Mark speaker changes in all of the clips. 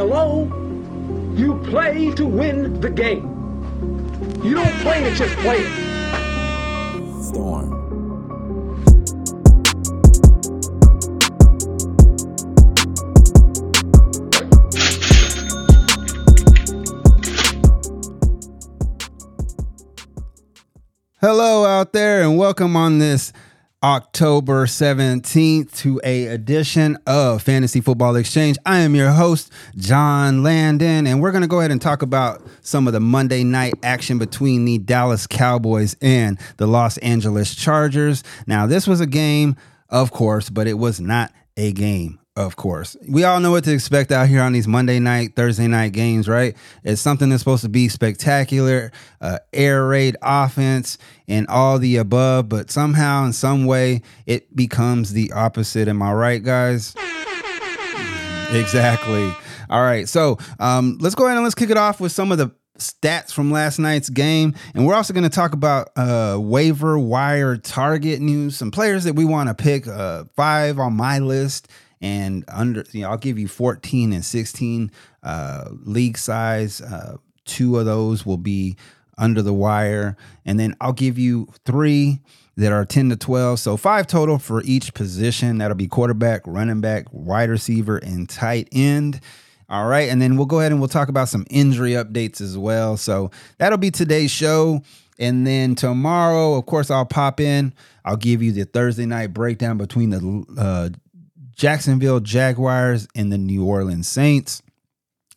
Speaker 1: Hello? You play to win the game. You don't play to just play.
Speaker 2: Storm. Hello out there and welcome on this October 17th to a edition of Fantasy Football Xchange. I am your host, John Landon, and we're going to go ahead and talk about some of the Monday night action between the Dallas Cowboys and the Los Angeles Chargers. Now, this was a game, of course, but it was not a game of course. We all know what to expect out here on these Monday night, Thursday night games, right? It's something that's supposed to be spectacular, uh, air raid offense, and all the above, but somehow, in some way, it becomes the opposite. Am I right, guys? exactly. All right. So um, let's go ahead and let's kick it off with some of the stats from last night's game. And we're also going to talk about uh, waiver wire target news, some players that we want to pick, uh, five on my list and under you know I'll give you 14 and 16 uh, league size. Uh, two of those will be under the wire, and then I'll give you three that are 10 to 12. So five total for each position. That'll be quarterback, running back, wide receiver, and tight end. All right. And then we'll go ahead and we'll talk about some injury updates as well. So that'll be today's show. And then tomorrow, of course, I'll pop in. I'll give you the Thursday night breakdown between the uh, Jacksonville Jaguars and the New Orleans Saints.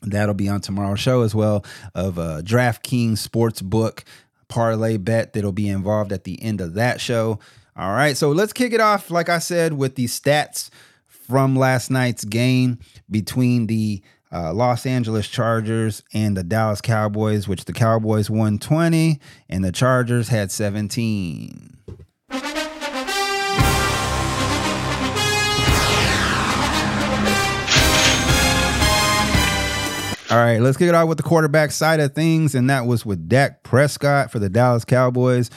Speaker 2: That'll be on tomorrow's show as well of a DraftKings sports book parlay bet that'll be involved at the end of that show. All right, so let's kick it off, like I said, with the stats from last night's game between the uh, Los Angeles Chargers and the Dallas Cowboys, which the Cowboys won 20 and the Chargers had 17. All right, let's kick it off with the quarterback side of things, and that was with Dak Prescott for the Dallas Cowboys.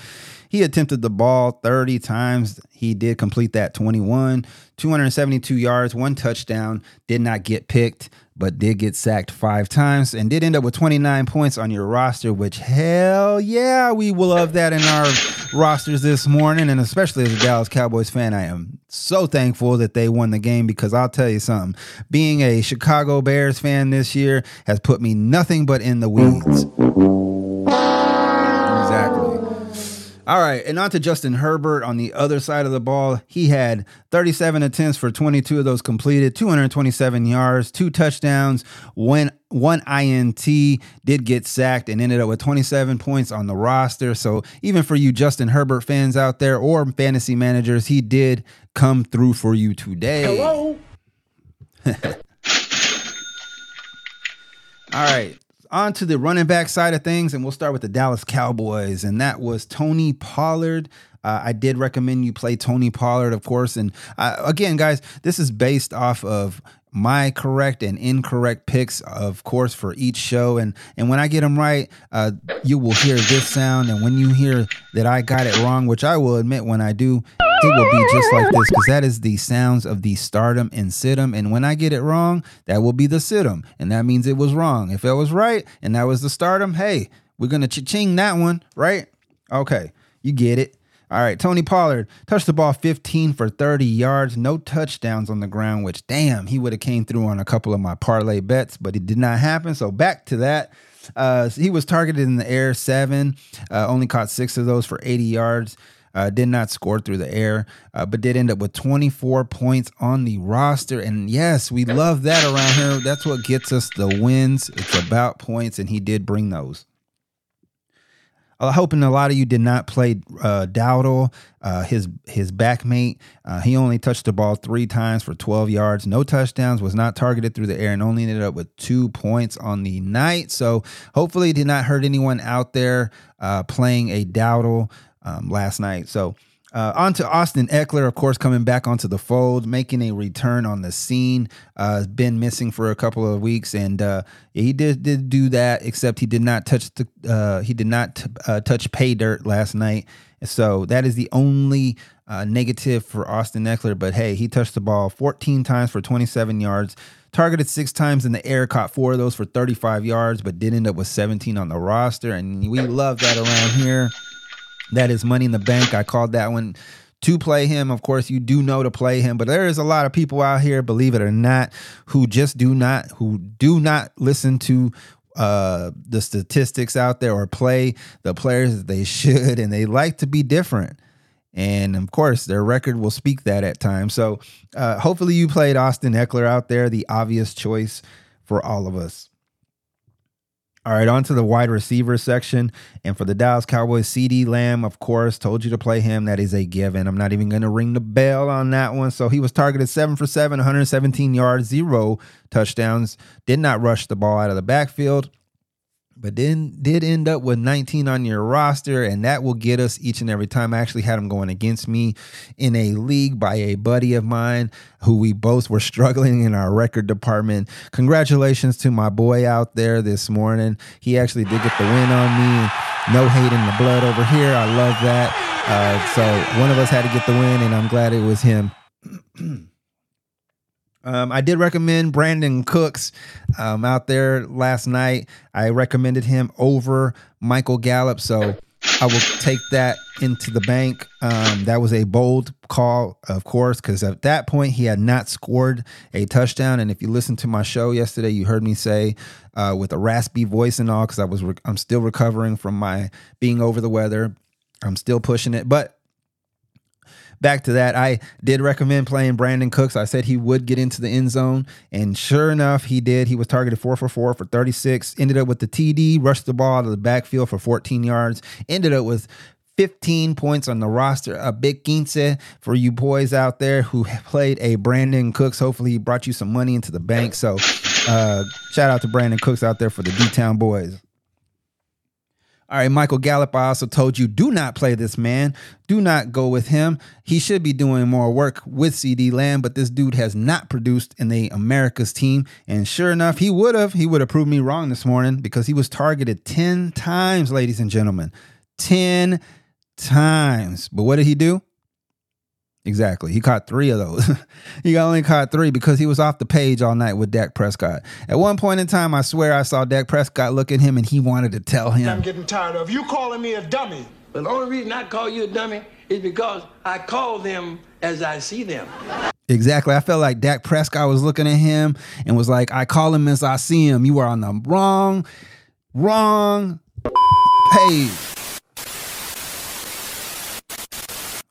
Speaker 2: He attempted the ball 30 times. He did complete that 21, 272 yards, one touchdown, did not get picked but did get sacked five times and did end up with 29 points on your roster, which hell yeah, we will love that in our rosters this morning. And especially as a Dallas Cowboys fan, I am so thankful that they won the game because I'll tell you something, being a Chicago Bears fan this year has put me nothing but in the weeds. All right, and on to Justin Herbert on the other side of the ball. He had 37 attempts for 22 of those completed, 227 yards, two touchdowns, one one INT, did get sacked and ended up with 27 points on the roster. So even for you Justin Herbert fans out there or fantasy managers, he did come through for you today.
Speaker 1: Hello.
Speaker 2: All right on to the running back side of things, and we'll start with the Dallas Cowboys, and that was Tony Pollard. Uh, I did recommend you play Tony Pollard, of course. And uh, again, guys, this is based off of my correct and incorrect picks, of course, for each show. And and when I get them right, uh, you will hear this sound. And when you hear that I got it wrong, which I will admit when I do, it will be just like this because that is the sounds of the stardom and situm. And when I get it wrong, that will be the situm. And that means it was wrong. If it was right and that was the stardom, hey, we're going to cha-ching that one, right? Okay, you get it. All right, Tony Pollard touched the ball 15 for 30 yards, no touchdowns on the ground, which damn, he would have came through on a couple of my parlay bets, but it did not happen. So back to that. Uh, he was targeted in the air seven, uh, only caught six of those for 80 yards. Uh, did not score through the air, uh, but did end up with 24 points on the roster. And yes, we love that around here. That's what gets us the wins. It's about points, and he did bring those. I'm hoping a lot of you did not play uh, Dowdle, uh, his his backmate. Uh, he only touched the ball three times for 12 yards, no touchdowns, was not targeted through the air, and only ended up with two points on the night. So hopefully, did not hurt anyone out there uh, playing a Dowdle um, last night. So uh, on to Austin Ekeler, of course, coming back onto the fold, making a return on the scene. Uh, been missing for a couple of weeks, and uh, he did did do that. Except he did not touch the uh, he did not t- uh, touch pay dirt last night. So that is the only uh, negative for Austin Ekeler. But hey, he touched the ball 14 times for 27 yards, targeted six times in the air, caught four of those for 35 yards, but did end up with 17 on the roster. And we love that around here. That is money in the bank. I called that one to play him. Of course, you do know to play him, but there is a lot of people out here, believe it or not, who just do not who do not listen to uh the statistics out there or play the players that they should and they like to be different and of course their record will speak that at times so uh hopefully you played austin Ekeler out there the obvious choice for all of us all right, on to the wide receiver section. And for the Dallas Cowboys, CeeDee Lamb, of course, told you to play him. That is a given. I'm not even going to ring the bell on that one. So he was targeted seven for seven, 117 yards, zero touchdowns, did not rush the ball out of the backfield but then did end up with 19 on your roster, and that will get us each and every time. I actually had him going against me in a league by a buddy of mine who we both were struggling in our record department. Congratulations to my boy out there this morning. He actually did get the win on me. No hate in the blood over here. I love that. Uh, so one of us had to get the win, and I'm glad it was him. Um, I did recommend Brandin Cooks um, out there last night. I recommended him over Michael Gallup, so I will take that into the bank. Um, that was a bold call, of course, because at that point he had not scored a touchdown. And if you listened to my show yesterday, you heard me say uh, with a raspy voice and all, because I was re- I'm still recovering from my being over the weather. I'm still pushing it, but back to that, I did recommend playing Brandin Cooks. I said he would get into the end zone, and sure enough, he did. He was targeted four for four for 36. Ended up with the TD, rushed the ball to the backfield for 14 yards. Ended up with 15 points on the roster. A big quince for you boys out there who played a Brandin Cooks. Hopefully, he brought you some money into the bank. So, uh, shout out to Brandin Cooks out there for the D Town boys. All right, Michael Gallup, I also told you do not play this man. Do not go with him. He should be doing more work with CeeDee Lamb, but this dude has not produced in the America's team. And sure enough, he would have. He would have proved me wrong this morning because he was targeted 10 times, ladies and gentlemen. 10 times. But what did he do? Exactly. He caught three of those. he only caught three because he was off the page all night with Dak Prescott. At one point in time, I swear I saw Dak Prescott look at him and he wanted to tell him.
Speaker 3: I'm getting tired of you calling me a dummy.
Speaker 4: But the only reason I call you a dummy is because I call them as I see them.
Speaker 2: Exactly. I felt like Dak Prescott was looking at him and was like, I call him as I see him. You are on the wrong, wrong page.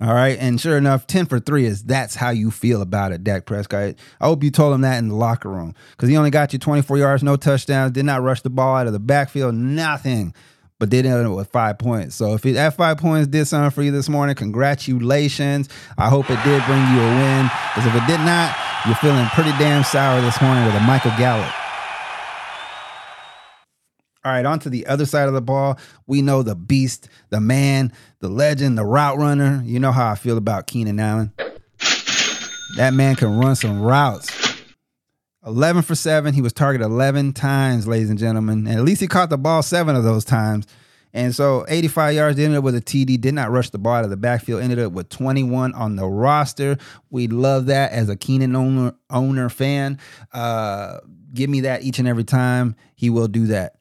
Speaker 2: All right. And sure enough, 10 for three is that's how you feel about it, Dak Prescott. I hope you told him that in the locker room because he only got you 24 yards, no touchdowns, did not rush the ball out of the backfield, nothing, but did end up with five points. So if that five points did something for you this morning, congratulations. I hope it did bring you a win because if it did not, you're feeling pretty damn sour this morning with a Michael Gallup. All right, on to the other side of the ball. We know the beast, the man, the legend, the route runner. You know how I feel about Keenan Allen. That man can run some routes. 11 for 7. He was targeted 11 times, ladies and gentlemen. And at least he caught the ball seven of those times. And so 85 yards, ended up with a TD, did not rush the ball out of the backfield, ended up with 21 on the roster. We love that as a Keenan owner, owner fan. Uh, give me that each and every time. He will do that.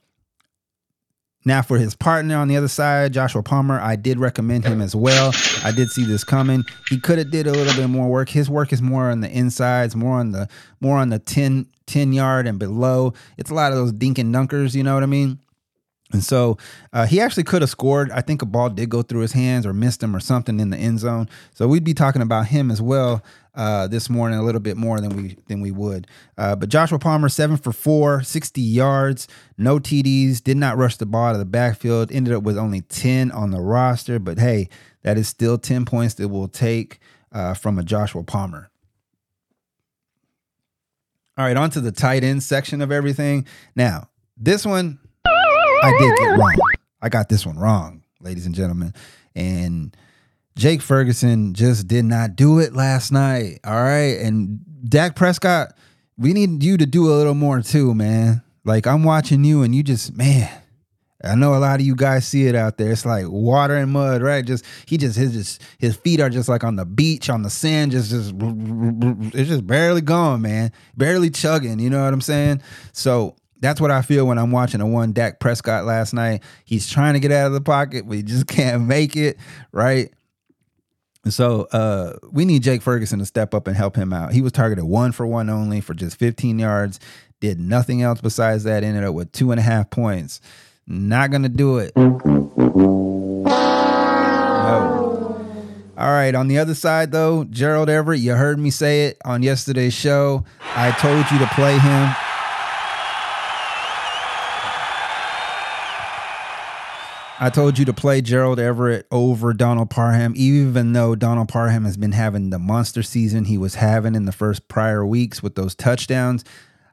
Speaker 2: Now, for his partner on the other side, Joshua Palmer, I did recommend him as well. I did see this coming. He could have did a little bit more work. His work is more on the insides, more on the more on the 10, 10 yard and below. It's a lot of those dink and dunkers, you know what I mean? And so uh, he actually could have scored. I think a ball did go through his hands or missed him or something in the end zone. So we'd be talking about him as well uh, this morning a little bit more than we than we would. Uh, but Joshua Palmer, seven for four, 60 yards, no TDs, did not rush the ball to the backfield, ended up with only 10 on the roster. But hey, that is still 10 points that we'll take uh, from a Joshua Palmer. All right, on to the tight end section of everything. Now, this one I did get wrong. I got this one wrong, ladies and gentlemen. And Jake Ferguson just did not do it last night. All right. And Dak Prescott, we need you to do a little more too, man. Like I'm watching you and you just, man, I know a lot of you guys see it out there. It's like water and mud, right? Just he just his just his feet are just like on the beach on the sand, just just it's just barely going, man, barely chugging. You know what I'm saying? So that's what I feel when I'm watching a one Dak Prescott last night. He's trying to get out of the pocket, but he just can't make it, right? So uh, we need Jake Ferguson to step up and help him out. He was targeted one for one only for just 15 yards, did nothing else besides that, ended up with two and a half points. Not gonna do it. No. All right. On the other side, though, Gerald Everett, you heard me say it on yesterday's show. I told you to play him. I told you to play Gerald Everett over Donald Parham, even though Donald Parham has been having the monster season he was having in the first prior weeks with those touchdowns.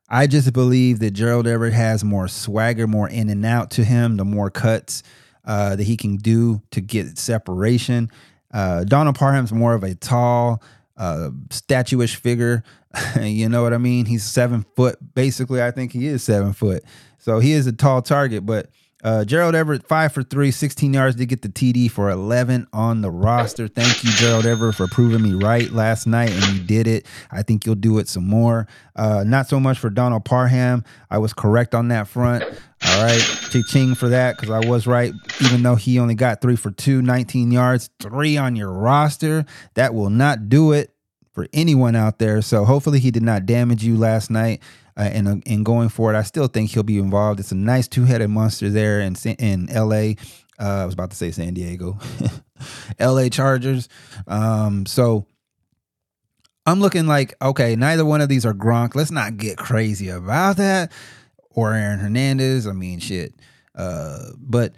Speaker 2: I just believe that Gerald Everett has more swagger, more in and out to him, the more cuts uh, that he can do to get separation. Uh, Donald Parham's more of a tall, uh, statuish figure. you know what I mean? He's seven foot. Basically, I think he is seven foot. So he is a tall target, but uh, Gerald Everett, five for three, 16 yards to get the TD for 11 on the roster. Thank you, Gerald Everett, for proving me right last night, and you did it. I think you'll do it some more. Uh, not so much for Donald Parham. I was correct on that front. All right. Ching for that because I was right, even though he only got three for two, 19 yards, three on your roster. That will not do it for anyone out there. So hopefully he did not damage you last night uh, and uh, and going forward, I still think he'll be involved. It's a nice two headed monster there in in L.A. Uh, I was about to say San Diego, L.A. Chargers. Um, so I'm looking like okay, neither one of these are Gronk. Let's not get crazy about that. Or Aaron Hernandez. I mean, shit. Uh, but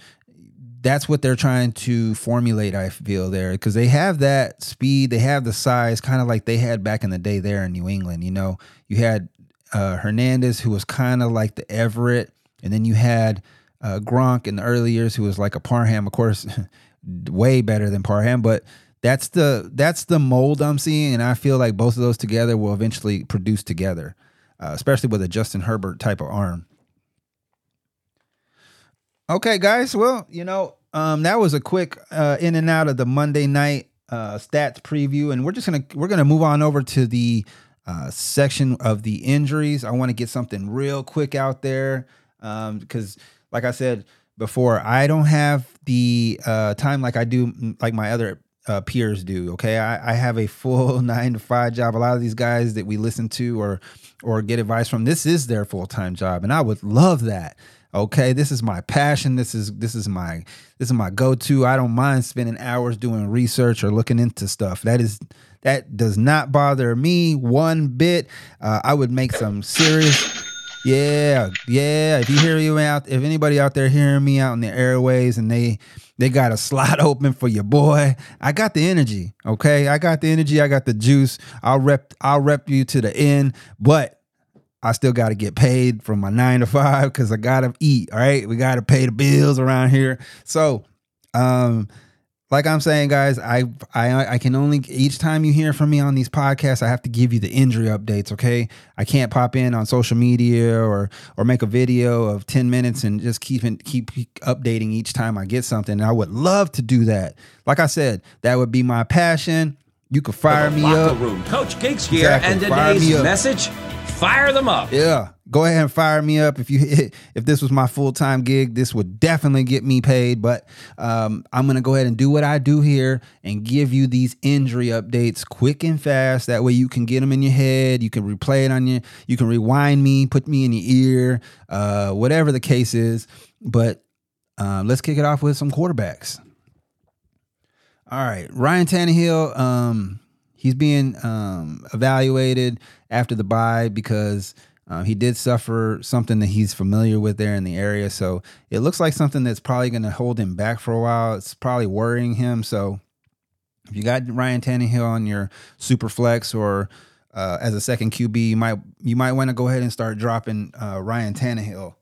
Speaker 2: that's what they're trying to formulate. I feel there because they have that speed, they have the size, kind of like they had back in the day there in New England. You know, you had uh, Hernandez, who was kind of like the Everett, and then you had uh, Gronk in the early years, who was like a Parham, of course, way better than Parham, but that's the that's the mold I'm seeing, and I feel like both of those together will eventually produce together, uh, especially with a Justin Herbert type of arm. Okay, guys. Well, you know, um, that was a quick uh, in and out of the Monday night uh, stats preview, and we're just gonna we're gonna move on over to the uh, section of the injuries. I want to get something real quick out there because, um, like I said before, I don't have the uh, time like I do, like my other uh, peers do. Okay, I, I, have a full nine to five job. A lot of these guys that we listen to or or get advice from, this is their full time job, and I would love that. Okay, this is my passion. This is this is my this is my go to. I don't mind spending hours doing research or looking into stuff. That is that does not bother me one bit. Uh, I would make some serious. Yeah, yeah. If you hear you out, if anybody out there hearing me out in the airways and they they got a slot open for your boy, I got the energy. Okay, I got the energy. I got the juice. I'll rep. I'll rep you to the end. But I still got to get paid from my nine to five because I gotta eat. All right, we gotta pay the bills around here. So, um, like I'm saying, guys, I I I can only each time you hear from me on these podcasts, I have to give you the injury updates. Okay, I can't pop in on social media or or make a video of ten minutes and just keep keep updating each time I get something. And I would love to do that. Like I said, that would be my passion. You could fire me up.
Speaker 5: Room. Coach Gigs here, exactly. and today's message: fire them up.
Speaker 2: Yeah, go ahead and fire me up. If you if this was my full-time gig this would definitely get me paid but um, i'm gonna go ahead and do what i do here and give you these injury updates quick and fast. That way you can get them in your head. You can replay it on your you can rewind me put me in your ear uh, whatever the case is. But um, let's kick it off with some quarterbacks. All right. Ryan Tannehill, um, he's being um, evaluated after the bye because uh, he did suffer something that he's familiar with there in the area. So it looks like something that's probably going to hold him back for a while. It's probably worrying him. So if you got Ryan Tannehill on your super flex or uh, as a second QB, you might you might want to go ahead and start dropping uh, Ryan Tannehill.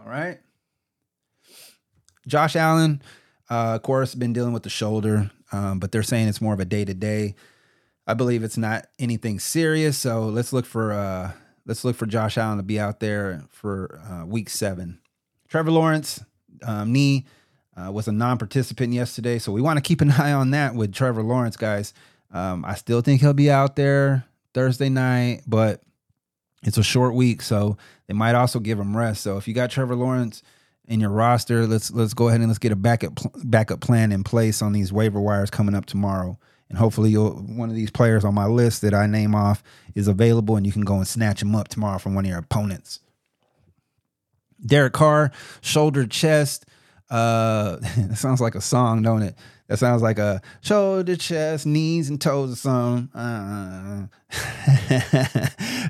Speaker 2: All right. Josh Allen, uh, of course, been dealing with the shoulder, um, but they're saying it's more of a day to day. I believe it's not anything serious. So let's look for uh let's look for Josh Allen to be out there for uh, week seven. Trevor Lawrence, um, knee uh, was a non-participant yesterday, so we want to keep an eye on that with Trevor Lawrence, guys. Um, I still think he'll be out there Thursday night, but it's a short week, so they might also give him rest. So if you got Trevor Lawrence in your roster, let's let's go ahead and let's get a backup backup plan in place on these waiver wires coming up tomorrow. And hopefully, one of these players on my list that I name off is available, and you can go and snatch him up tomorrow from one of your opponents. Derek Carr, shoulder, chest. Uh, it sounds like a song, don't it? That sounds like a shoulder, chest, knees, and toes or something. Uh,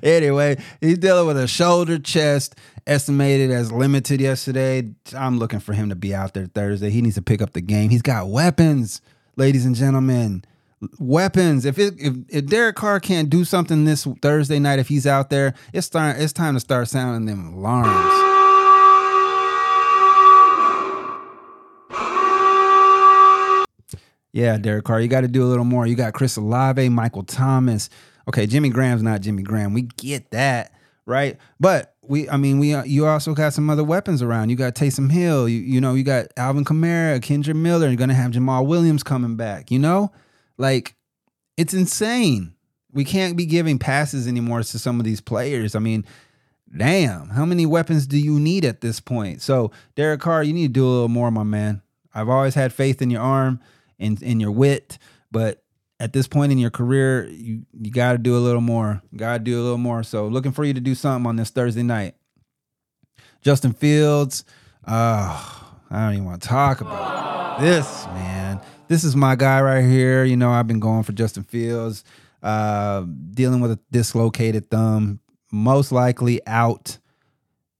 Speaker 2: anyway, he's dealing with a shoulder, chest, estimated as limited yesterday. I'm looking for him to be out there Thursday. He needs to pick up the game. He's got weapons, ladies and gentlemen. Weapons. If it, if if Derek Carr can't do something this Thursday night, if he's out there, it's start it's time to start sounding them alarms. Yeah, Derek Carr, you got to do a little more. You got Chris Olave, Michael Thomas. Okay, Jimmy Graham's not Jimmy Graham. We get that, right? But we, I mean, we, uh, you also got some other weapons around. You got Taysom Hill. You, you know, you got Alvin Kamara, Kendre Miller. You're gonna have Jamaal Williams coming back. You know, like it's insane. We can't be giving passes anymore to some of these players. I mean, damn, how many weapons do you need at this point? So, Derek Carr, you need to do a little more, my man. I've always had faith in your arm in in your wit, but at this point in your career, you you got to do a little more. Got to do a little more. So looking for you to do something on this Thursday night. Justin Fields, uh, I don't even want to talk about this, man. This is my guy right here. You know, I've been going for Justin Fields, uh, dealing with a dislocated thumb, most likely out.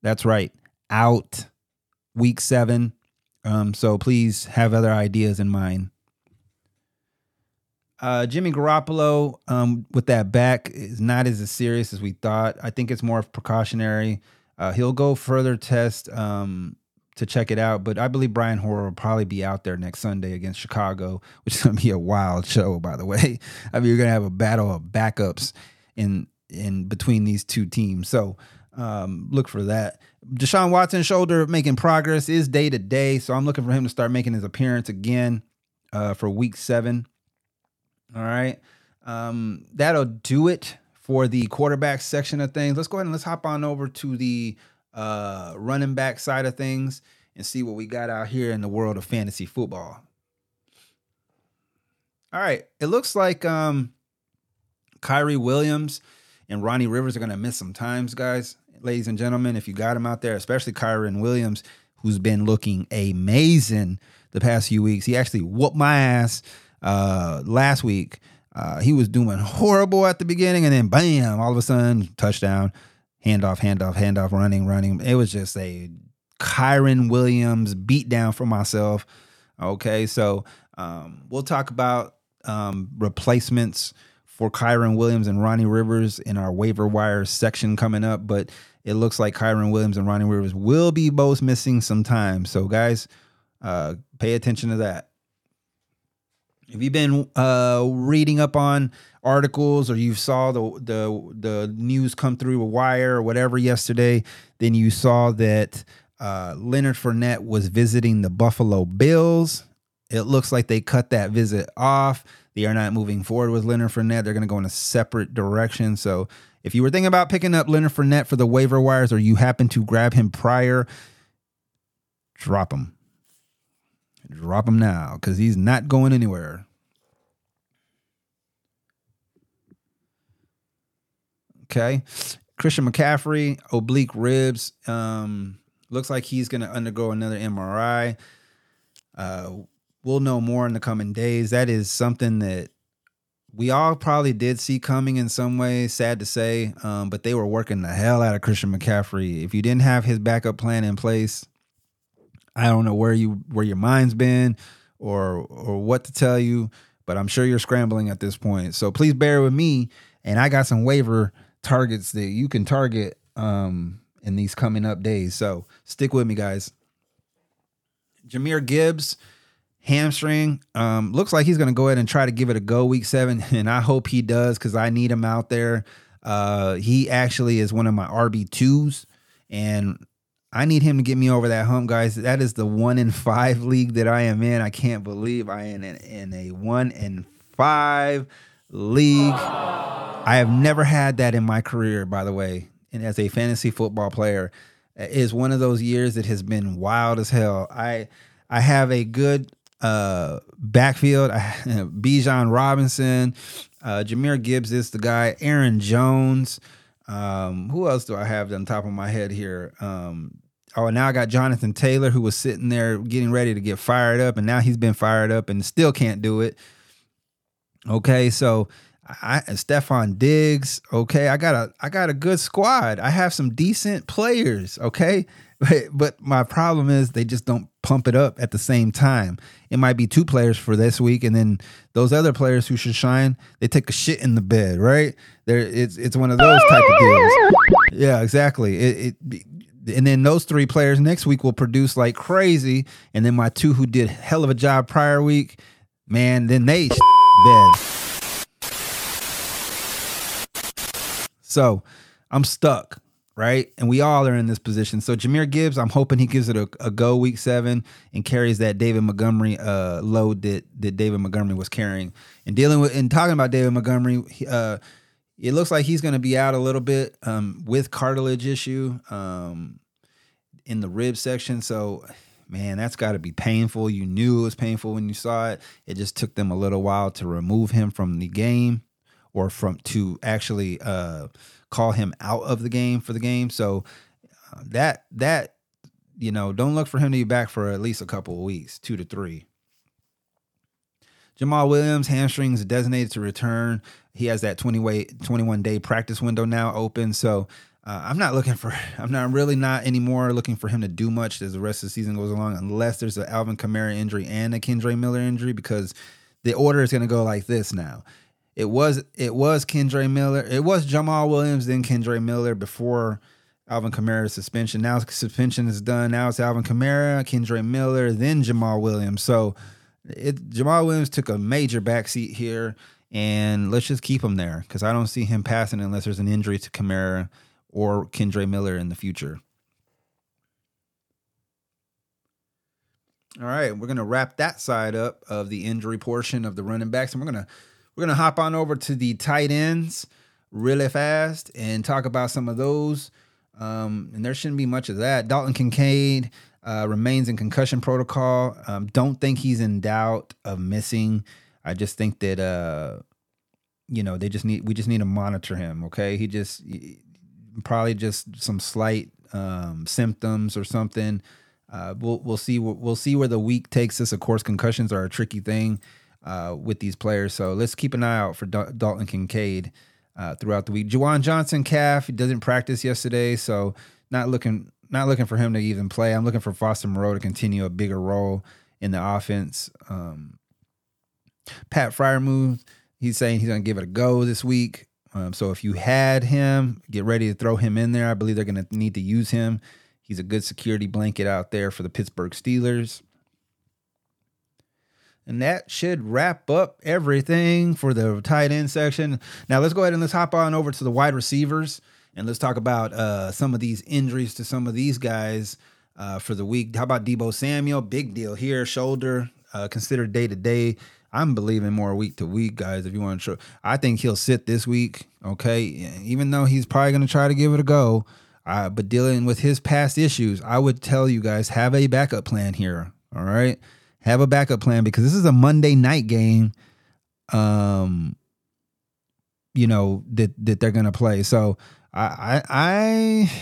Speaker 2: That's right, out week seven. Um, so please have other ideas in mind. Uh, Jimmy Garoppolo um, with that back is not as serious as we thought. I think it's more precautionary. Uh, he'll go further test um, to check it out, but I believe Brian Hoyer will probably be out there next Sunday against Chicago, which is going to be a wild show, by the way. I mean, you're going to have a battle of backups in in between these two teams. So um, look for that. Deshaun Watson shoulder making progress is day to day, so I'm looking for him to start making his appearance again uh, for Week Seven. All right. Um, that'll do it for the quarterback section of things. Let's go ahead and let's hop on over to the uh, running back side of things and see what we got out here in the world of fantasy football. All right. It looks like um, Kyren Williams and Ronnie Rivers are going to miss some times, guys. Ladies and gentlemen, if you got him out there, especially Kyren Williams, who's been looking amazing the past few weeks. He actually whooped my ass uh, last week. Uh, he was doing horrible at the beginning, and then bam, all of a sudden, touchdown, handoff, handoff, handoff, running, running. It was just a Kyren Williams beatdown for myself. Okay, so um, we'll talk about um, replacements for Kyren Williams and Ronnie Rivers in our waiver wire section coming up, but it looks like Kyren Williams and Ronnie Rivers will be both missing some time. So, guys, uh, pay attention to that. Have you been uh, reading up on articles or you saw the the the news come through a wire or whatever yesterday, then you saw that uh, Leonard Fournette was visiting the Buffalo Bills. It looks like they cut that visit off. They are not moving forward with Leonard Fournette. They're going to go in a separate direction. So if you were thinking about picking up Leonard Fournette for the waiver wires or you happen to grab him prior, drop him. Drop him now because he's not going anywhere. Okay. Christian McCaffrey, oblique ribs. Um, looks like he's going to undergo another MRI. Uh, we'll know more in the coming days. That is something that we all probably did see coming in some way. Sad to say, um, but they were working the hell out of Christian McCaffrey. If you didn't have his backup plan in place, I don't know where you where your mind's been or or what to tell you, but I'm sure you're scrambling at this point. So please bear with me. And I got some waiver targets that you can target um, in these coming up days. So stick with me, guys. Jahmyr Gibbs, hamstring. Um, looks like he's going to go ahead and try to give it a go week seven, and I hope he does because I need him out there. Uh, he actually is one of my RB twos, and I need him to get me over that hump, guys. That is the one in five league that I am in. I can't believe I am in, in a one in five league. I have never had that in my career, by the way. And as a fantasy football player, it is one of those years that has been wild as hell. I I have a good uh backfield. Bijan Robinson, uh Jahmyr Gibbs is the guy. Aaron Jones. Um, who else do I have on top of my head here? Um, oh, now I got Jonathan Taylor, who was sitting there getting ready to get fired up, and now he's been fired up and still can't do it. Okay, so I Stefon Diggs. Okay, I got a I got a good squad. I have some decent players. Okay, but but my problem is they just don't pump it up at the same time. It might be two players for this week, and then those other players who should shine, they take a shit in the bed, right? There, it's it's one of those type of deals. Yeah, exactly. It, it and then those three players next week will produce like crazy, and then my two who did hell of a job prior week, man, then they bed. So I'm stuck right? And we all are in this position. So Jahmyr Gibbs, I'm hoping he gives it a, a go week seven and carries that David Montgomery uh, load that that David Montgomery was carrying. And dealing with and talking about David Montgomery, uh, it looks like he's going to be out a little bit um, with cartilage issue um, in the rib section. So. Man, that's got to be painful. You knew it was painful when you saw it. It just took them a little while to remove him from the game or from to actually uh, call him out of the game for the game. So uh, that that you know, don't look for him to be back for at least a couple of weeks, two to three. Jamaal Williams hamstrings designated to return. He has that 20 way 21 day practice window now open. So uh, I'm not looking for I'm not really not anymore looking for him to do much as the rest of the season goes along, unless there's an Alvin Kamara injury and a Kendre Miller injury, because the order is going to go like this now. It was it was Kendre Miller. It was Jamaal Williams, then Kendre Miller before Alvin Kamara's suspension. Now suspension is done. Now it's Alvin Kamara, Kendre Miller, then Jamaal Williams. So it Jamaal Williams took a major backseat here, and let's just keep him there because I don't see him passing unless there's an injury to Kamara or Kendre Miller in the future. All right, we're gonna wrap that side up of the injury portion of the running backs, and we're gonna we're going to hop on over to the tight ends really fast and talk about some of those. Um, and there shouldn't be much of that. Dalton Kincaid uh, remains in concussion protocol. Um, don't think he's in doubt of missing. I just think that uh, you know they just need we just need to monitor him. Okay, he just probably just some slight um, symptoms or something. Uh, we'll we'll see we'll see where the week takes us. Of course, concussions are a tricky thing uh, with these players. So let's keep an eye out for D- Dalton Kincaid uh, throughout the week. Juwan Johnson calf he doesn't practice yesterday, so not looking not looking for him to even play. I'm looking for Foster Moreau to continue a bigger role in the offense. Um, Pat Freiermuth, he's saying he's going to give it a go this week. Um, so if you had him, get ready to throw him in there. I believe they're going to need to use him. He's a good security blanket out there for the Pittsburgh Steelers. And that should wrap up everything for the tight end section. Now let's go ahead and let's hop on over to the wide receivers and let's talk about uh, some of these injuries to some of these guys uh, for the week. How about Deebo Samuel? Big deal here, shoulder uh, considered day to day. I'm believing more week to week, guys. If you want to show, I think he'll sit this week. Okay, even though he's probably going to try to give it a go, uh, but dealing with his past issues, I would tell you guys have a backup plan here. All right have a backup plan because this is a Monday night game. Um, you know that that they're gonna play. So I, I, I,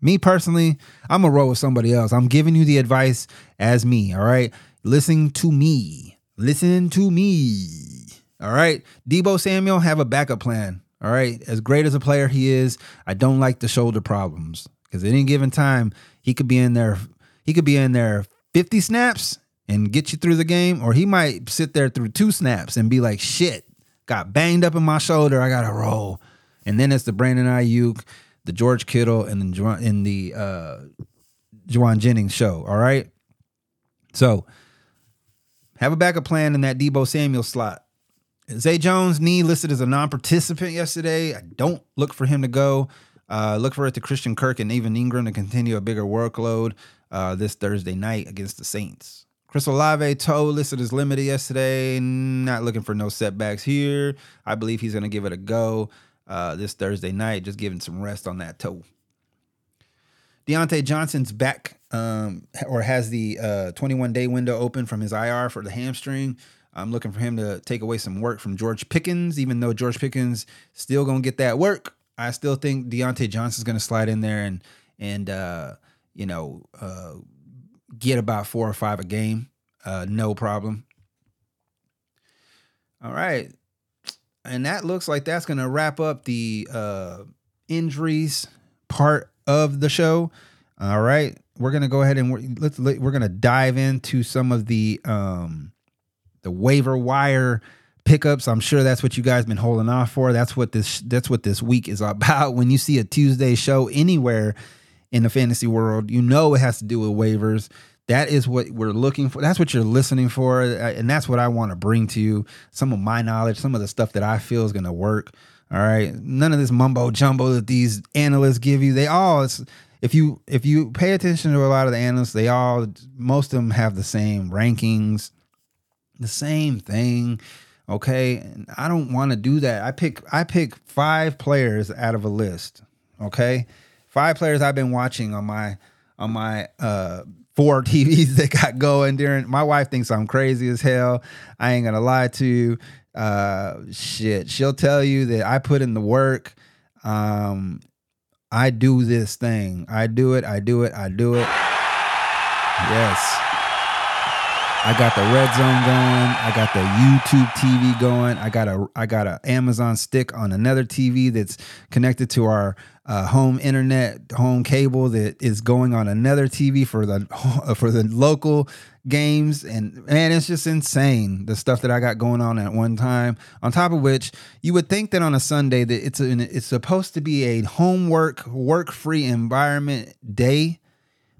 Speaker 2: me personally, I'm gonna roll with somebody else. I'm giving you the advice as me. All right, listen to me. Listen to me. All right, Deebo Samuel have a backup plan. All right, as great as a player he is, I don't like the shoulder problems because at any given time he could be in there. He could be in there 50 snaps and get you through the game, or he might sit there through two snaps and be like, shit, got banged up in my shoulder, I gotta roll. And then it's the Brandon Aiyuk, the George Kittle, and then in the uh Jauan Jennings show. All right. So have a backup plan in that Deebo Samuel slot. Zay Jones knee listed as a non-participant yesterday. I don't look for him to go. Uh, look for it to Christian Kirk and Evan Engram to continue a bigger workload uh, this Thursday night against the Saints. Chris Olave toe listed as limited yesterday. Not looking for no setbacks here. I believe he's going to give it a go uh, this Thursday night. Just giving some rest on that toe. Diontae Johnson's back um, or has the uh, 21 day window open from his IR for the hamstring. I'm looking for him to take away some work from George Pickens, even though George Pickens still gonna get that work. I still think Diontae Johnson's gonna slide in there and and uh, you know uh, get about four or five a game, uh, no problem. All right, and that looks like that's gonna wrap up the uh, injuries part of the show. All right, we're gonna go ahead and we're, let's we're gonna dive into some of the um, the waiver wire pickups. I'm sure that's what you guys been holding off for. That's what this that's what this week is about. When you see a Tuesday show anywhere in the fantasy world, you know it has to do with waivers. That is what we're looking for. That's what you're listening for, and that's what I want to bring to you. Some of my knowledge, some of the stuff that I feel is going to work. All right, none of this mumbo jumbo that these analysts give you. They all, if you if you pay attention to a lot of the analysts, they all most of them have the same rankings the same thing. Okay. and I don't want to do that. I pick I pick five players out of a list. Okay. Five players I've been watching on my on my uh four TVs that got going during my wife thinks I'm crazy as hell. I ain't gonna lie to you. Uh shit. She'll tell you that I put in the work. Um I do this thing. I do it, I do it, I do it. Yes. I got the red zone going. I got the YouTube TV going. I got a I got an Amazon stick on another TV that's connected to our uh, home internet, home cable that is going on another TV for the for the local games. And man, it's just insane the stuff that I got going on at one time. On top of which, you would think that on a Sunday that it's an, it's supposed to be a homework work free environment day,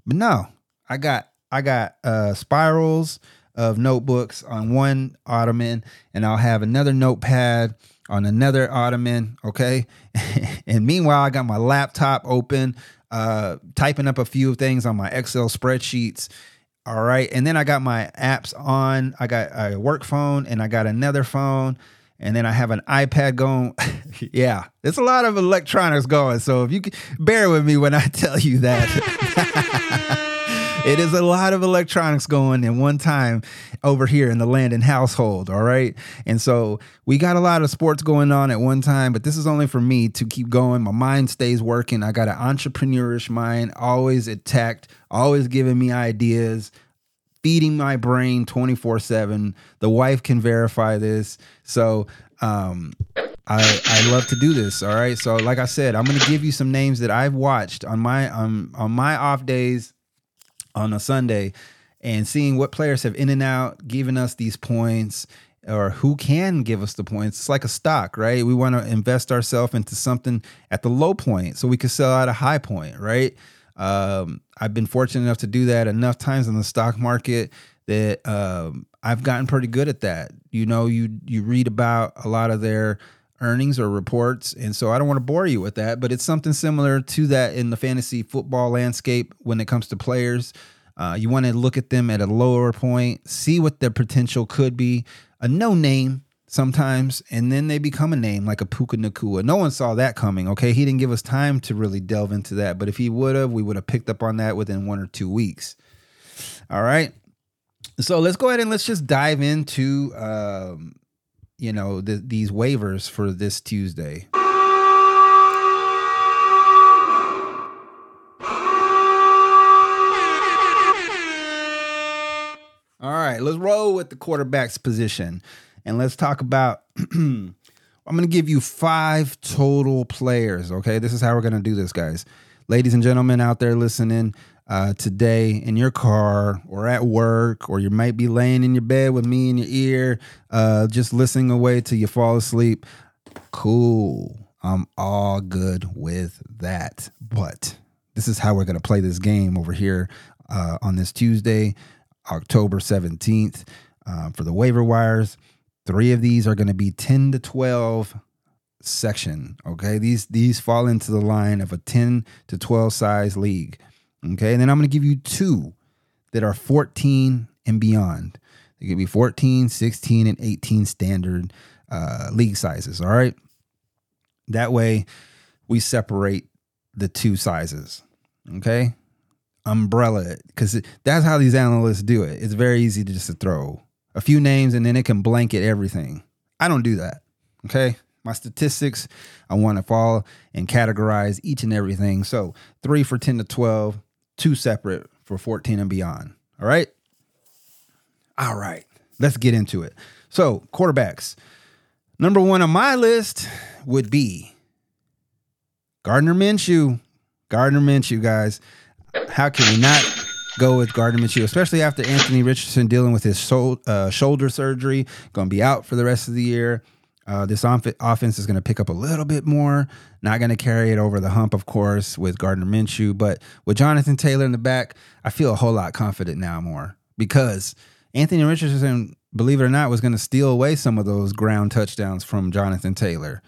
Speaker 2: but no, I got I got uh, spirals of notebooks on one ottoman, and I'll have another notepad on another ottoman. Okay. and meanwhile, I got my laptop open, uh, typing up a few things on my Excel spreadsheets. All right. And then I got my apps on. I got a work phone and I got another phone. And then I have an iPad going. yeah, it's a lot of electronics going. So if you can bear with me when I tell you that. it is a lot of electronics going in one time over here in the Landon household. All right. And so we got a lot of sports going on at one time, but this is only for me to keep going. My mind stays working. I got an entrepreneurish mind, always attacked, always giving me ideas feeding my brain 24 7 the wife can verify this so um I, I love to do this all right so like i said i'm gonna give you some names that i've watched on my um, on my off days on a Sunday and seeing what players have in and out, giving us these points or who can give us the points. It's like a stock, right? We want to invest ourselves into something at the low point so we can sell at a high point, right? Um, I've been fortunate enough to do that enough times in the stock market that um, I've gotten pretty good at that. You know, you you read about a lot of their earnings or reports. And so I don't want to bore you with that, but it's something similar to that in the fantasy football landscape when it comes to players. Uh, you want to look at them at a lower point, see what their potential could be. A no name sometimes, and then they become a name like a Puka Nacua. No one saw that coming. Okay, he didn't give us time to really delve into that, but if he would have, we would have picked up on that within one or two weeks. All right. So let's go ahead and let's just dive into um, you know the, these waivers for this Tuesday. All right, let's roll with the quarterback's position and let's talk about. I'm going to give you five total players. Okay, this is how we're going to do this, guys. Ladies and gentlemen out there listening, uh, today in your car or at work, or you might be laying in your bed with me in your ear, uh, just listening away till you fall asleep. Cool. I'm all good with that. But this is how we're going to play this game over here uh, on this Tuesday, October 17th, uh, for the waiver wires. Three of these are going to be 10 to 12 section. Okay. These these fall into the line of a 10 to 12 size league. Okay. And then I'm going to give you two that are 14 and beyond. They could be 14, 16, and 18 standard uh, league sizes. All right. That way we separate the two sizes. Okay. Umbrella it because that's how these analysts do it. It's very easy to just to throw a few names and then it can blanket everything. I don't do that. Okay. My statistics, I want to fall and categorize each and everything. So three for 10 to 12, two separate for 14 and beyond. All right. All right. Let's get into it. So, quarterbacks. Number one on my list would be Gardner Minshew. Gardner Minshew, guys. How can we not go with Gardner Minshew, especially after Anthony Richardson dealing with his uh, shoulder surgery, going to be out for the rest of the year. Uh, this offense is going to pick up a little bit more. Not going to carry it over the hump, of course, with Gardner Minshew, but with Jonathan Taylor in the back, I feel a whole lot confident now more because Anthony Richardson, believe it or not, was going to steal away some of those ground touchdowns from Jonathan Taylor.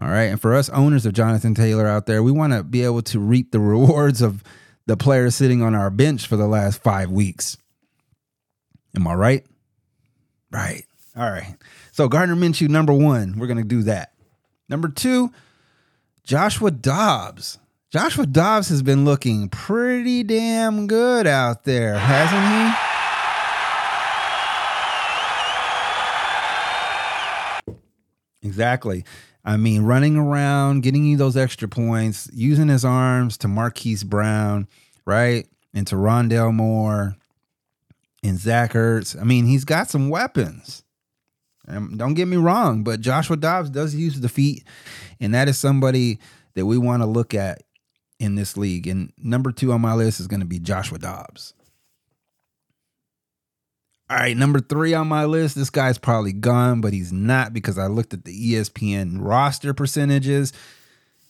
Speaker 2: All right. And for us owners of Jonathan Taylor out there, we want to be able to reap the rewards of the players sitting on our bench for the last five weeks. Am I right? Right. All right. So Gardner Minshew, number one, we're going to do that. Number two, Joshua Dobbs. Joshua Dobbs has been looking pretty damn good out there, hasn't he? Exactly. I mean, running around, getting you those extra points, using his arms to Marquise Brown, right? And to Rondale Moore and Zach Ertz. I mean, he's got some weapons. Um, don't get me wrong, but Joshua Dobbs does use the feet, and that is somebody that we want to look at in this league. And number two on my list is going to be Joshua Dobbs. All right, number three on my list. This guy's probably gone, but he's not because I looked at the ESPN roster percentages.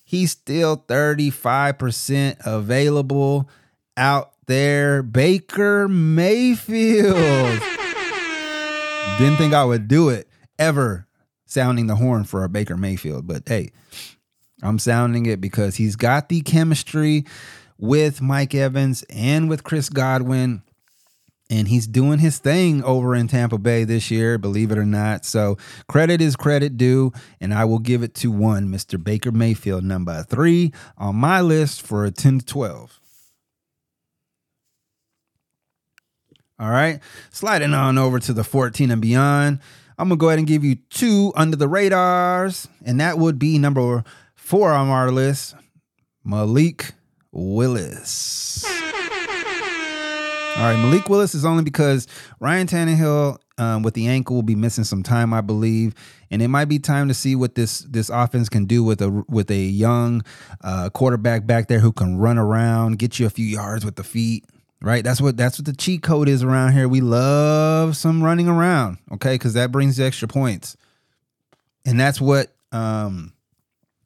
Speaker 2: He's still 35% available out there. Baker Mayfield. Didn't think I would do it ever sounding the horn for a Baker Mayfield, but hey, I'm sounding it because he's got the chemistry with Mike Evans and with Chris Godwin and he's doing his thing over in Tampa Bay this year, believe it or not. So credit is credit due, and I will give it to one, Mr. Baker Mayfield, number three on my list for a 10 to 12. All right, sliding on over to the 14 and beyond. I'm gonna go ahead and give you two under the radars, and that would be number four on our list, Malik Willis. All right, Malik Willis is only because Ryan Tannehill um, with the ankle will be missing some time, I believe, and it might be time to see what this this offense can do with a with a young uh, quarterback back there who can run around, get you a few yards with the feet. Right, that's what that's what the cheat code is around here. We love some running around, okay, because that brings the extra points, and that's what um,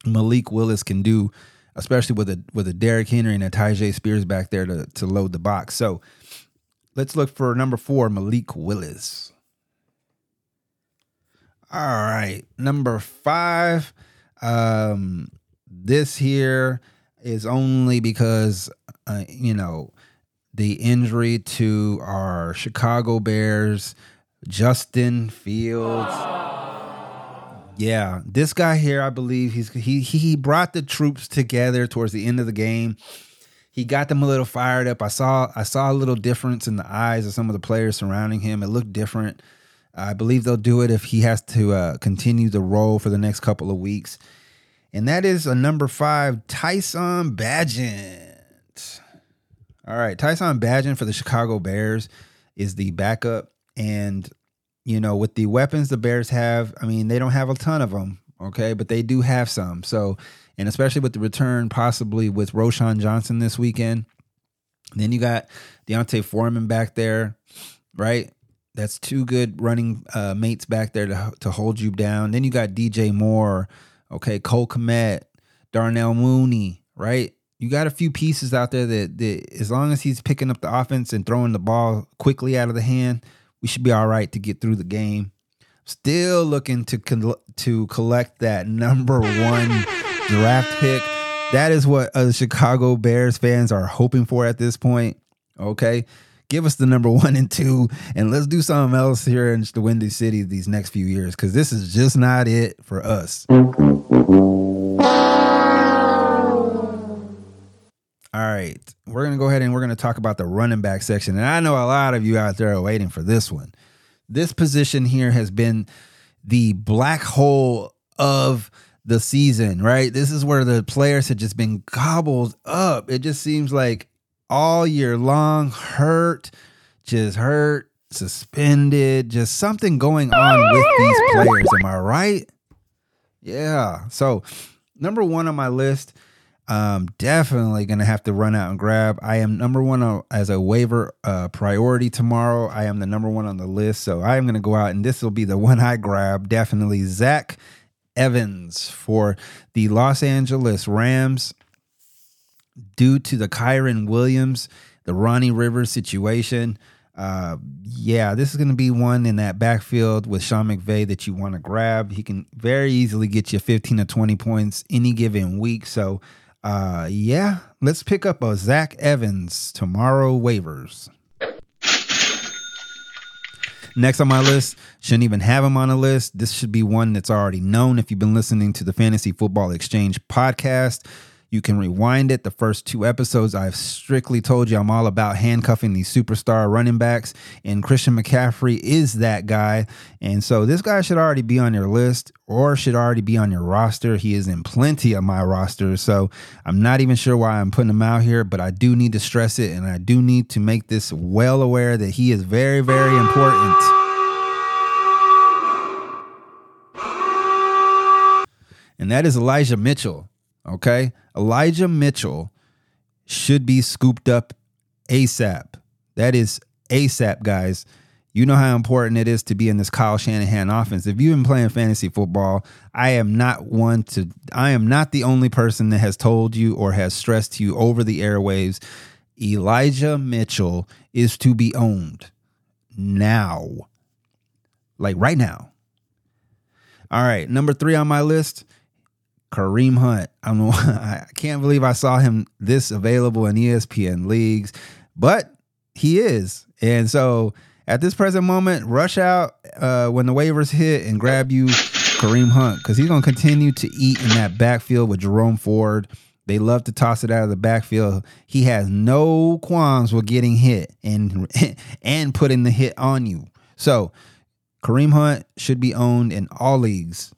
Speaker 2: Malik Willis can do, especially with a with a Derrick Henry and a Tyjae Spears back there to to load the box. So Let's look for number four, Malik Willis. All right, number five. Um, this here is only because uh, you know the injury to our Chicago Bears, Justin Fields. Yeah, this guy here, I believe he's he he brought the troops together towards the end of the game he got them a little fired up. I saw I saw a little difference in the eyes of some of the players surrounding him. It looked different. I believe they'll do it if he has to uh, continue the role for the next couple of weeks. And that is a number five, Tyson Bagent. All right, Tyson Bagent for the Chicago Bears is the backup. And, you know, with the weapons the Bears have, I mean, they don't have a ton of them, okay, but they do have some. So and especially with the return possibly with Roschon Johnson this weekend. Then you got D'Onta Foreman back there, right? That's two good running uh, mates back there to to hold you down. Then you got DJ Moore, okay, Cole Kmet, Darnell Mooney, right? You got a few pieces out there that, that as long as he's picking up the offense and throwing the ball quickly out of the hand, we should be all right to get through the game. Still looking to to collect that number one draft pick. That is what uh, Chicago Bears fans are hoping for at this point. Okay. Give us the number one and two, and let's do something else here in the Windy City these next few years because this is just not it for us. All right. We're going to go ahead and we're going to talk about the running back section. And I know a lot of you out there are waiting for this one. This position here has been the black hole of the season, right? This is where the players have just been gobbled up. It just seems like all year long, hurt, just hurt, suspended, just something going on with these players. Am I right? Yeah. So, number one on my list, um, definitely gonna have to run out and grab. I am number one as a waiver uh, priority tomorrow. I am the number one on the list, so I am gonna go out and this will be the one I grab. Definitely Zach Evans for the Los Angeles Rams due to the Kyren Williams, the Ronnie Rivers situation. Uh, yeah, this is going to be one in that backfield with Sean McVay that you want to grab. He can very easily get you 15 to 20 points any given week. So, uh, yeah, let's pick up a Zach Evans tomorrow waivers. Next on my list, shouldn't even have him on the list. This should be one that's already known if you've been listening to the Fantasy Football Xchange podcast. You can rewind it. The first two episodes, I've strictly told you I'm all about handcuffing these superstar running backs, and Christian McCaffrey is that guy. And so this guy should already be on your list or should already be on your roster. He is in plenty of my roster. So I'm not even sure why I'm putting him out here, but I do need to stress it and I do need to make this well aware that he is very, very important. And that is Elijah Mitchell. Okay. Elijah Mitchell should be scooped up ASAP. That is ASAP, guys. You know how important it is to be in this Kyle Shanahan offense. If you've been playing fantasy football, I am not one to, I am not the only person that has told you or has stressed to you over the airwaves. Elijah Mitchell is to be owned now. Like right now. All right, number three on my list Kareem Hunt. I don't know. I can't believe I saw him this available in ESPN leagues, but he is. And so at this present moment, rush out uh, when the waivers hit and grab you Kareem Hunt because he's going to continue to eat in that backfield with Jerome Ford. They love to toss it out of the backfield. He has no qualms with getting hit and and putting the hit on you. So Kareem Hunt should be owned in all leagues.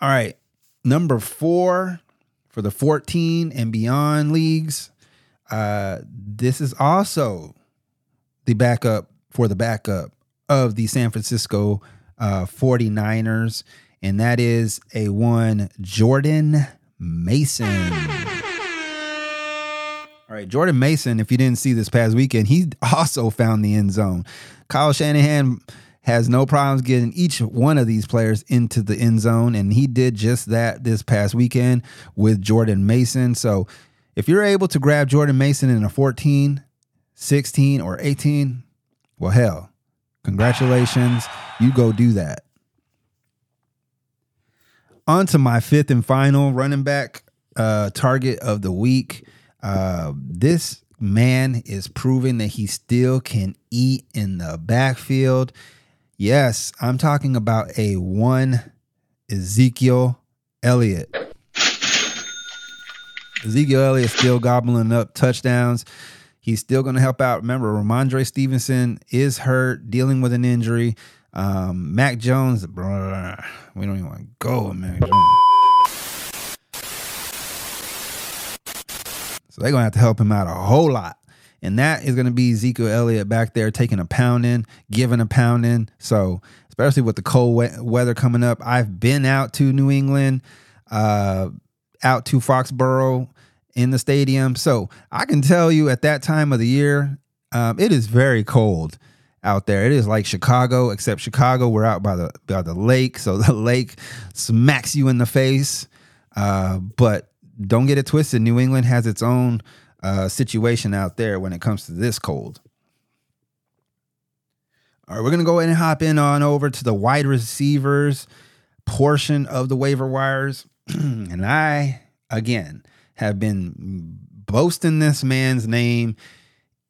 Speaker 2: All right. Number four for the 14 and beyond leagues. Uh, this is also the backup for the backup of the San Francisco uh, 49ers, and that is a one Jordan Mason. All right, Jordan Mason, if you didn't see this past weekend, he also found the end zone. Kyle Shanahan has no problems getting each one of these players into the end zone. And he did just that this past weekend with Jordan Mason. So if you're able to grab Jordan Mason in a 14, 16, or 18, well, hell, congratulations. You go do that. On to my fifth and final running back uh, target of the week. Uh, this man is proving that he still can eat in the backfield. Yes, I'm talking about a one Ezekiel Elliott. Ezekiel Elliott still gobbling up touchdowns. He's still going to help out. Remember, Rhamondre Stevenson is hurt, dealing with an injury. Um, Mac Jones, blah, we don't even want to go with Mac Jones. So they're going to have to help him out a whole lot. And that is going to be Ezekiel Elliott back there taking a pounding, giving a pounding. So, especially with the cold we- weather coming up, I've been out to New England, uh, out to Foxborough in the stadium. So, I can tell you at that time of the year, um, it is very cold out there. It is like Chicago, except Chicago, we're out by the by the lake, so the lake smacks you in the face. Uh, but don't get it twisted. New England has its own uh, situation out there when it comes to this cold. All right, we're going to go ahead and hop in on over to the wide receivers portion of the waiver wires. and I, again, have been boasting this man's name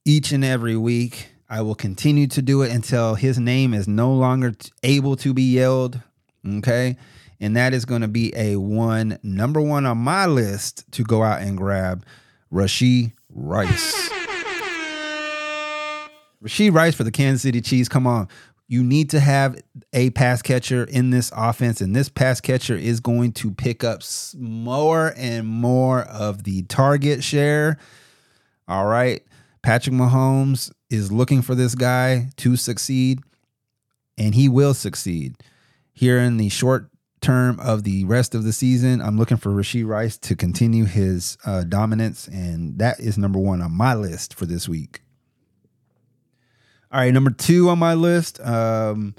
Speaker 2: each and every week. I will continue to do it until his name is no longer able to be yelled. Okay. And that is going to be a one, number one on my list to go out and grab Rashee Rice. Rashee Rice for the Kansas City Chiefs. Come on. You need to have a pass catcher in this offense, and this pass catcher is going to pick up more and more of the target share. All right. Patrick Mahomes is looking for this guy to succeed, and he will succeed. Here in the short term of the rest of the season, I'm looking for Rashee Rice to continue his uh, dominance, and that is number one on my list for this week. All right, number two on my list. Um,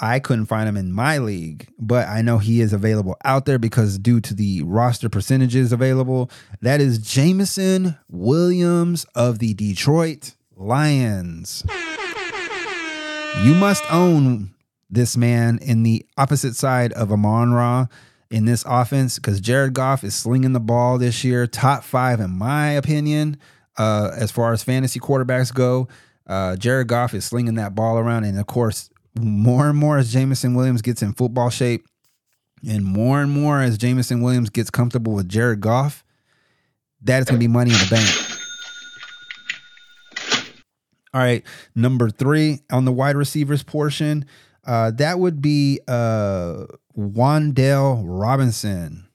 Speaker 2: I couldn't find him in my league, but I know he is available out there because due to the roster percentages available, that is Jameson Williams of the Detroit Lions. You must own this man in the opposite side of Amon Ra in this offense because Jared Goff is slinging the ball this year, top five in my opinion, uh, as far as fantasy quarterbacks go. Uh, Jared Goff is slinging that ball around, and of course, more and more as Jameson Williams gets in football shape, and more and more as Jameson Williams gets comfortable with Jared Goff, that is going to be money in the bank. All right, number three on the wide receivers portion, uh, that would be uh, Wan'Dale Robinson.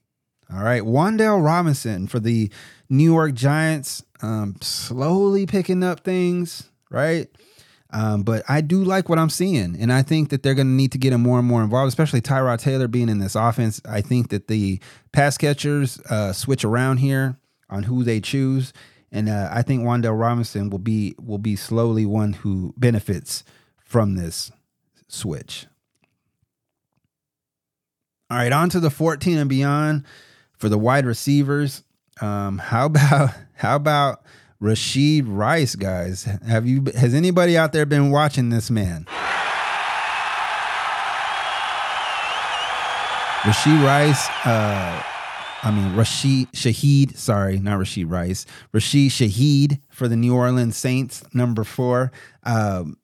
Speaker 2: All right, Wan'Dale Robinson for the New York Giants, um, slowly picking up things right? Um, but I do like what I'm seeing, and I think that they're going to need to get him more and more involved, especially Tyrod Taylor being in this offense. I think that the pass catchers uh, switch around here on who they choose, and uh, I think Wan'Dale Robinson will be will be slowly one who benefits from this switch. All right, on to the 14 and beyond for the wide receivers. Um, how about how about Rashee Rice, guys. Have you has anybody out there been watching this man? Rashee Rice, uh, I mean Rashid Shaheed, sorry, not Rashee Rice. Rashid Shaheed for the New Orleans Saints, number four, um,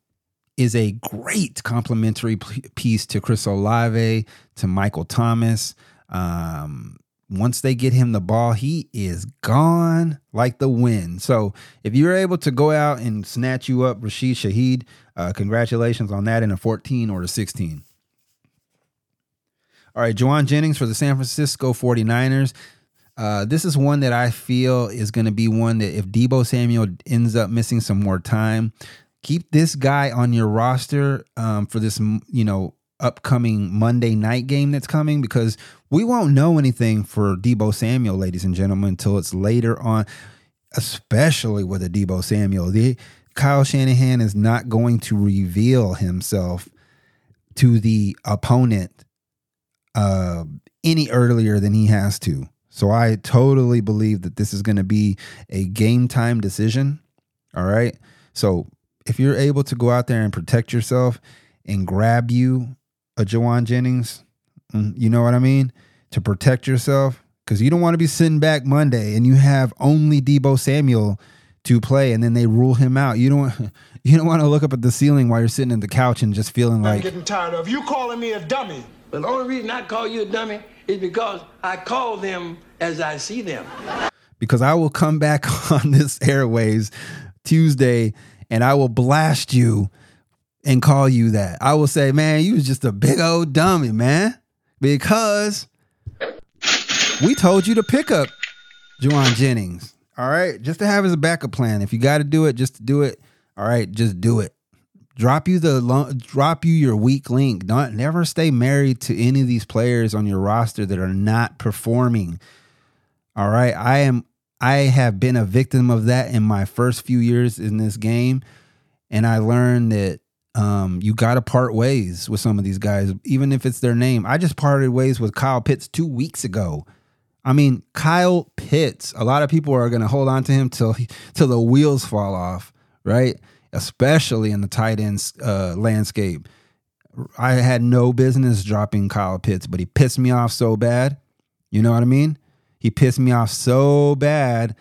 Speaker 2: is a great complimentary piece to Chris Olave, to Michael Thomas. Um, once they get him the ball, he is gone like the wind. So if you're able to go out and snatch you up Rashid Shaheed, uh, congratulations on that in a 14 or a 16. All right, Jauan Jennings for the San Francisco 49ers. Uh, this is one that I feel is going to be one that if Deebo Samuel ends up missing some more time, keep this guy on your roster um, for this, you know, upcoming Monday night game that's coming because we won't know anything for Deebo Samuel, ladies and gentlemen, until it's later on, especially with a Deebo Samuel. The, Kyle Shanahan is not going to reveal himself to the opponent uh, any earlier than he has to. So I totally believe that this is going to be a game time decision. All right. So if you're able to go out there and protect yourself and grab you a Jauan Jennings, mm, you know what I mean? To protect yourself. Because you don't want to be sitting back Monday and you have only Deebo Samuel to play and then they rule him out. You don't you don't want to look up at the ceiling while you're sitting in the couch and just feeling like
Speaker 3: I'm getting tired of you calling me a dummy.
Speaker 4: But the only reason I call you a dummy is because I call them as I see them.
Speaker 2: Because I will come back on this airways Tuesday and I will blast you and call you that. I will say, man, you was just a big old dummy, man. Because we told you to pick up Jauan Jennings. All right. Just to have as a backup plan. If you got to do it, just do it. All right. Just do it. Drop you the drop you your weak link. Don't never stay married to any of these players on your roster that are not performing. All right. I am I have been a victim of that in my first few years in this game. And I learned that um, you got to part ways with some of these guys, even if it's their name. I just parted ways with Kyle Pitts two weeks ago. I mean, Kyle Pitts. A lot of people are going to hold on to him till till the wheels fall off, right? especially in the tight end uh, landscape. I had no business dropping Kyle Pitts, but he pissed me off so bad. You know what I mean? He pissed me off so bad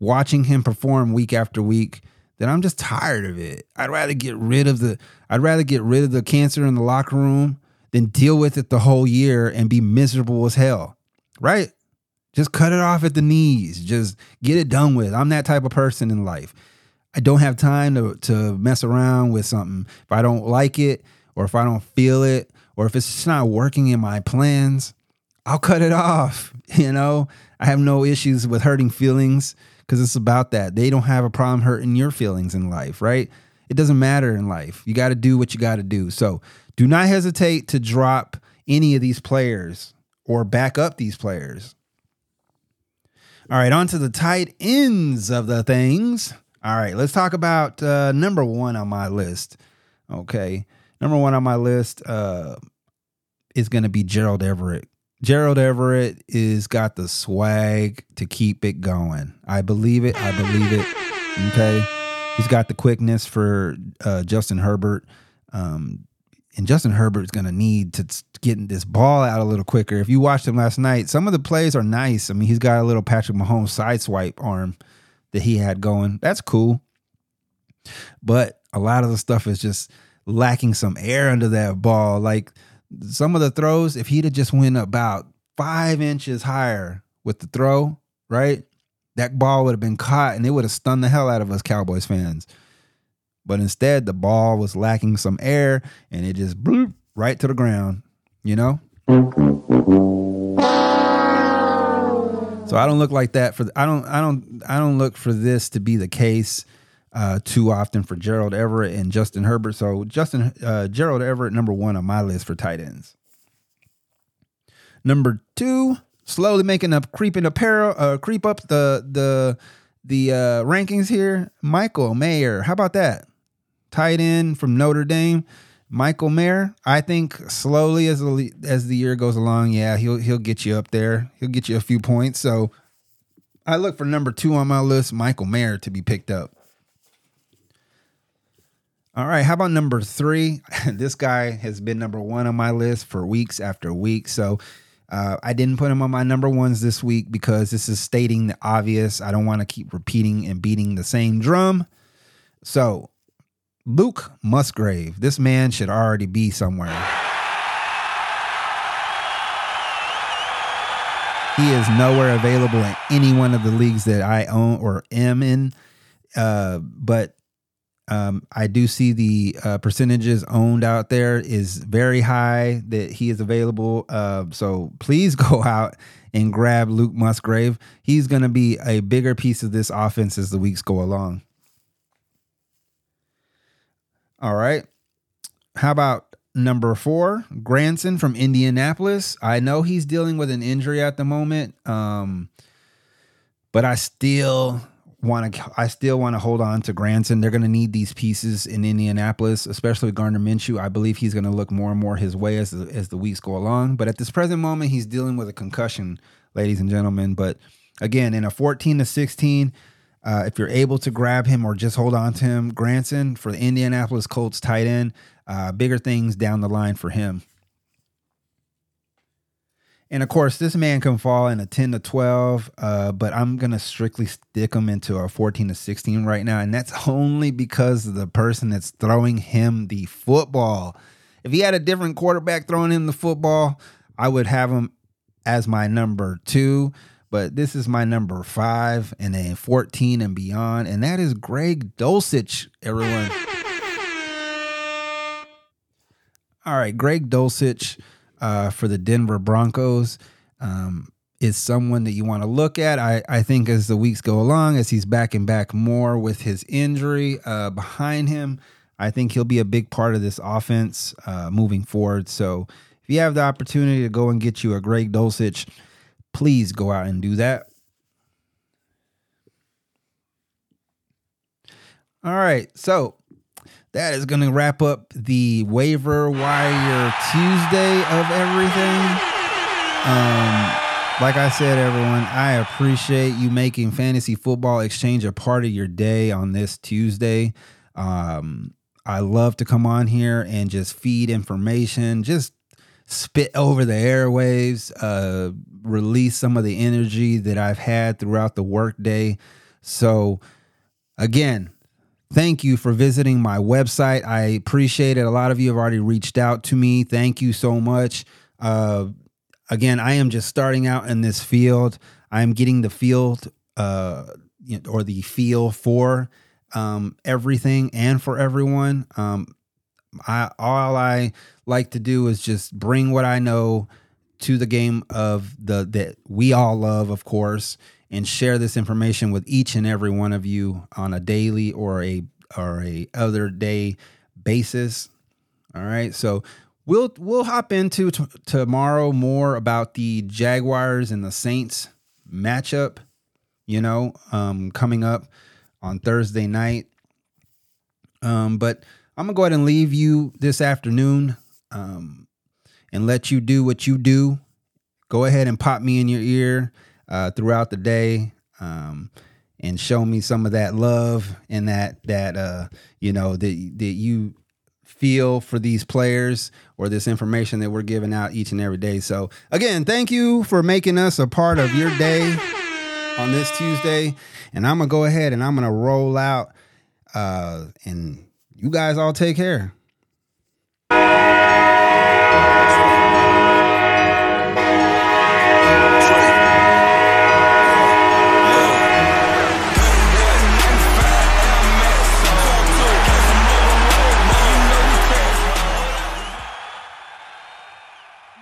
Speaker 2: watching him perform week after week that I'm just tired of it. I'd rather get rid of the I'd rather get rid of the cancer in the locker room than deal with it the whole year and be miserable as hell. Right? Just cut it off at the knees. Just get it done with. I'm that type of person in life. I don't have time to to mess around with something. If I don't like it or if I don't feel it or if it's just not working in my plans, I'll cut it off. You know, I have no issues with hurting feelings because it's about that. They don't have a problem hurting your feelings in life, right? It doesn't matter in life. You got to do what you got to do. So do not hesitate to drop any of these players or back up these players. All right, on to the tight ends of the things. All right, let's talk about uh, number one on my list. Okay, number one on my list uh, is going to be Gerald Everett. Gerald Everett is got the swag to keep it going. I believe it. I believe it. Okay. He's got the quickness for uh, Justin Herbert. Um, and Justin Herbert's going to need to get this ball out a little quicker. If you watched him last night, some of the plays are nice. I mean, he's got a little Patrick Mahomes side swipe arm that he had going. That's cool. But a lot of the stuff is just lacking some air under that ball. Like some of the throws, if he'd have just went about five inches higher with the throw, right? That ball would have been caught and it would have stunned the hell out of us Cowboys fans. But instead, the ball was lacking some air and it just bloop right to the ground, you know? So I don't look like that for I don't I don't I don't look for this to be the case uh, too often for Gerald Everett and Justin Herbert. So Justin uh, Gerald Everett number one on my list for tight ends. Number two, slowly making up creeping apparel, uh, creep up the the the uh, rankings here. Michael Mayer, how about that? Tight end from Notre Dame. Michael Mayer, I think slowly as the as the year goes along, yeah, he'll he'll get you up there. He'll get you a few points. So I look for number two on my list, Michael Mayer, to be picked up. All right, how about number three? this guy has been number one on my list for weeks after week. So uh, I didn't put him on my number ones this week because this is stating the obvious. I don't want to keep repeating and beating the same drum. So, Luke Musgrave, this man should already be somewhere. He is nowhere available in any one of the leagues that I own or am in. Uh, but um, I do see the uh, percentages owned out there is very high that he is available. Uh, so please go out and grab Luke Musgrave. He's going to be a bigger piece of this offense as the weeks go along. All right. How about number four, Granson from Indianapolis? I know he's dealing with an injury at the moment, um, but I still want to I still want to hold on to Granson. They're going to need these pieces in Indianapolis, especially Gardner Minshew. I believe he's going to look more and more his way as the, as the weeks go along. But at this present moment, he's dealing with a concussion, ladies and gentlemen. But again, in a 14 to 16, uh, if you're able to grab him or just hold on to him, Granson for the Indianapolis Colts tight end, uh, bigger things down the line for him. And of course, this man can fall in a 10 to 12, uh, but I'm going to strictly stick him into a 14 to 16 right now. And that's only because of the person that's throwing him the football. If he had a different quarterback throwing him the football, I would have him as my number two. But this is my number five, and then 14 and beyond. And that is Greg Dulcich, everyone. All right, Greg Dulcich uh, for the Denver Broncos um, is someone that you want to look at. I, I think as the weeks go along, as he's backing back more with his injury uh, behind him, I think he'll be a big part of this offense uh, moving forward. So if you have the opportunity to go and get you a Greg Dulcich, please go out and do that. All right, so that is going to wrap up the waiver wire Tuesday of everything. Um, like I said, everyone, I appreciate you making Fantasy Football Xchange a part of your day on this Tuesday. Um, I love to come on here and just feed information, just spit over the airwaves, uh, release some of the energy that I've had throughout the workday. So, again, thank you for visiting my website. I appreciate it. A lot of you have already reached out to me. Thank you so much. Uh, again, I am just starting out in this field. I'm getting the field uh, or the feel for um, everything and for everyone. Um, I all I like to do is just bring what I know to the game of the that we all love, of course, and share this information with each and every one of you on a daily or a or a other day basis. All right, so we'll we'll hop into t- tomorrow more about the Jaguars and the Saints matchup. You know, um, coming up on Thursday night. Um, but I'm gonna go ahead and leave you this afternoon um, and let you do what you do. Go ahead and pop me in your ear uh, throughout the day um, and show me some of that love and that that uh, you know that that you feel for these players or this information that we're giving out each and every day. So again, thank you for making us a part of your day on this Tuesday. And I'm gonna go ahead and I'm gonna roll out uh, and you guys all take care.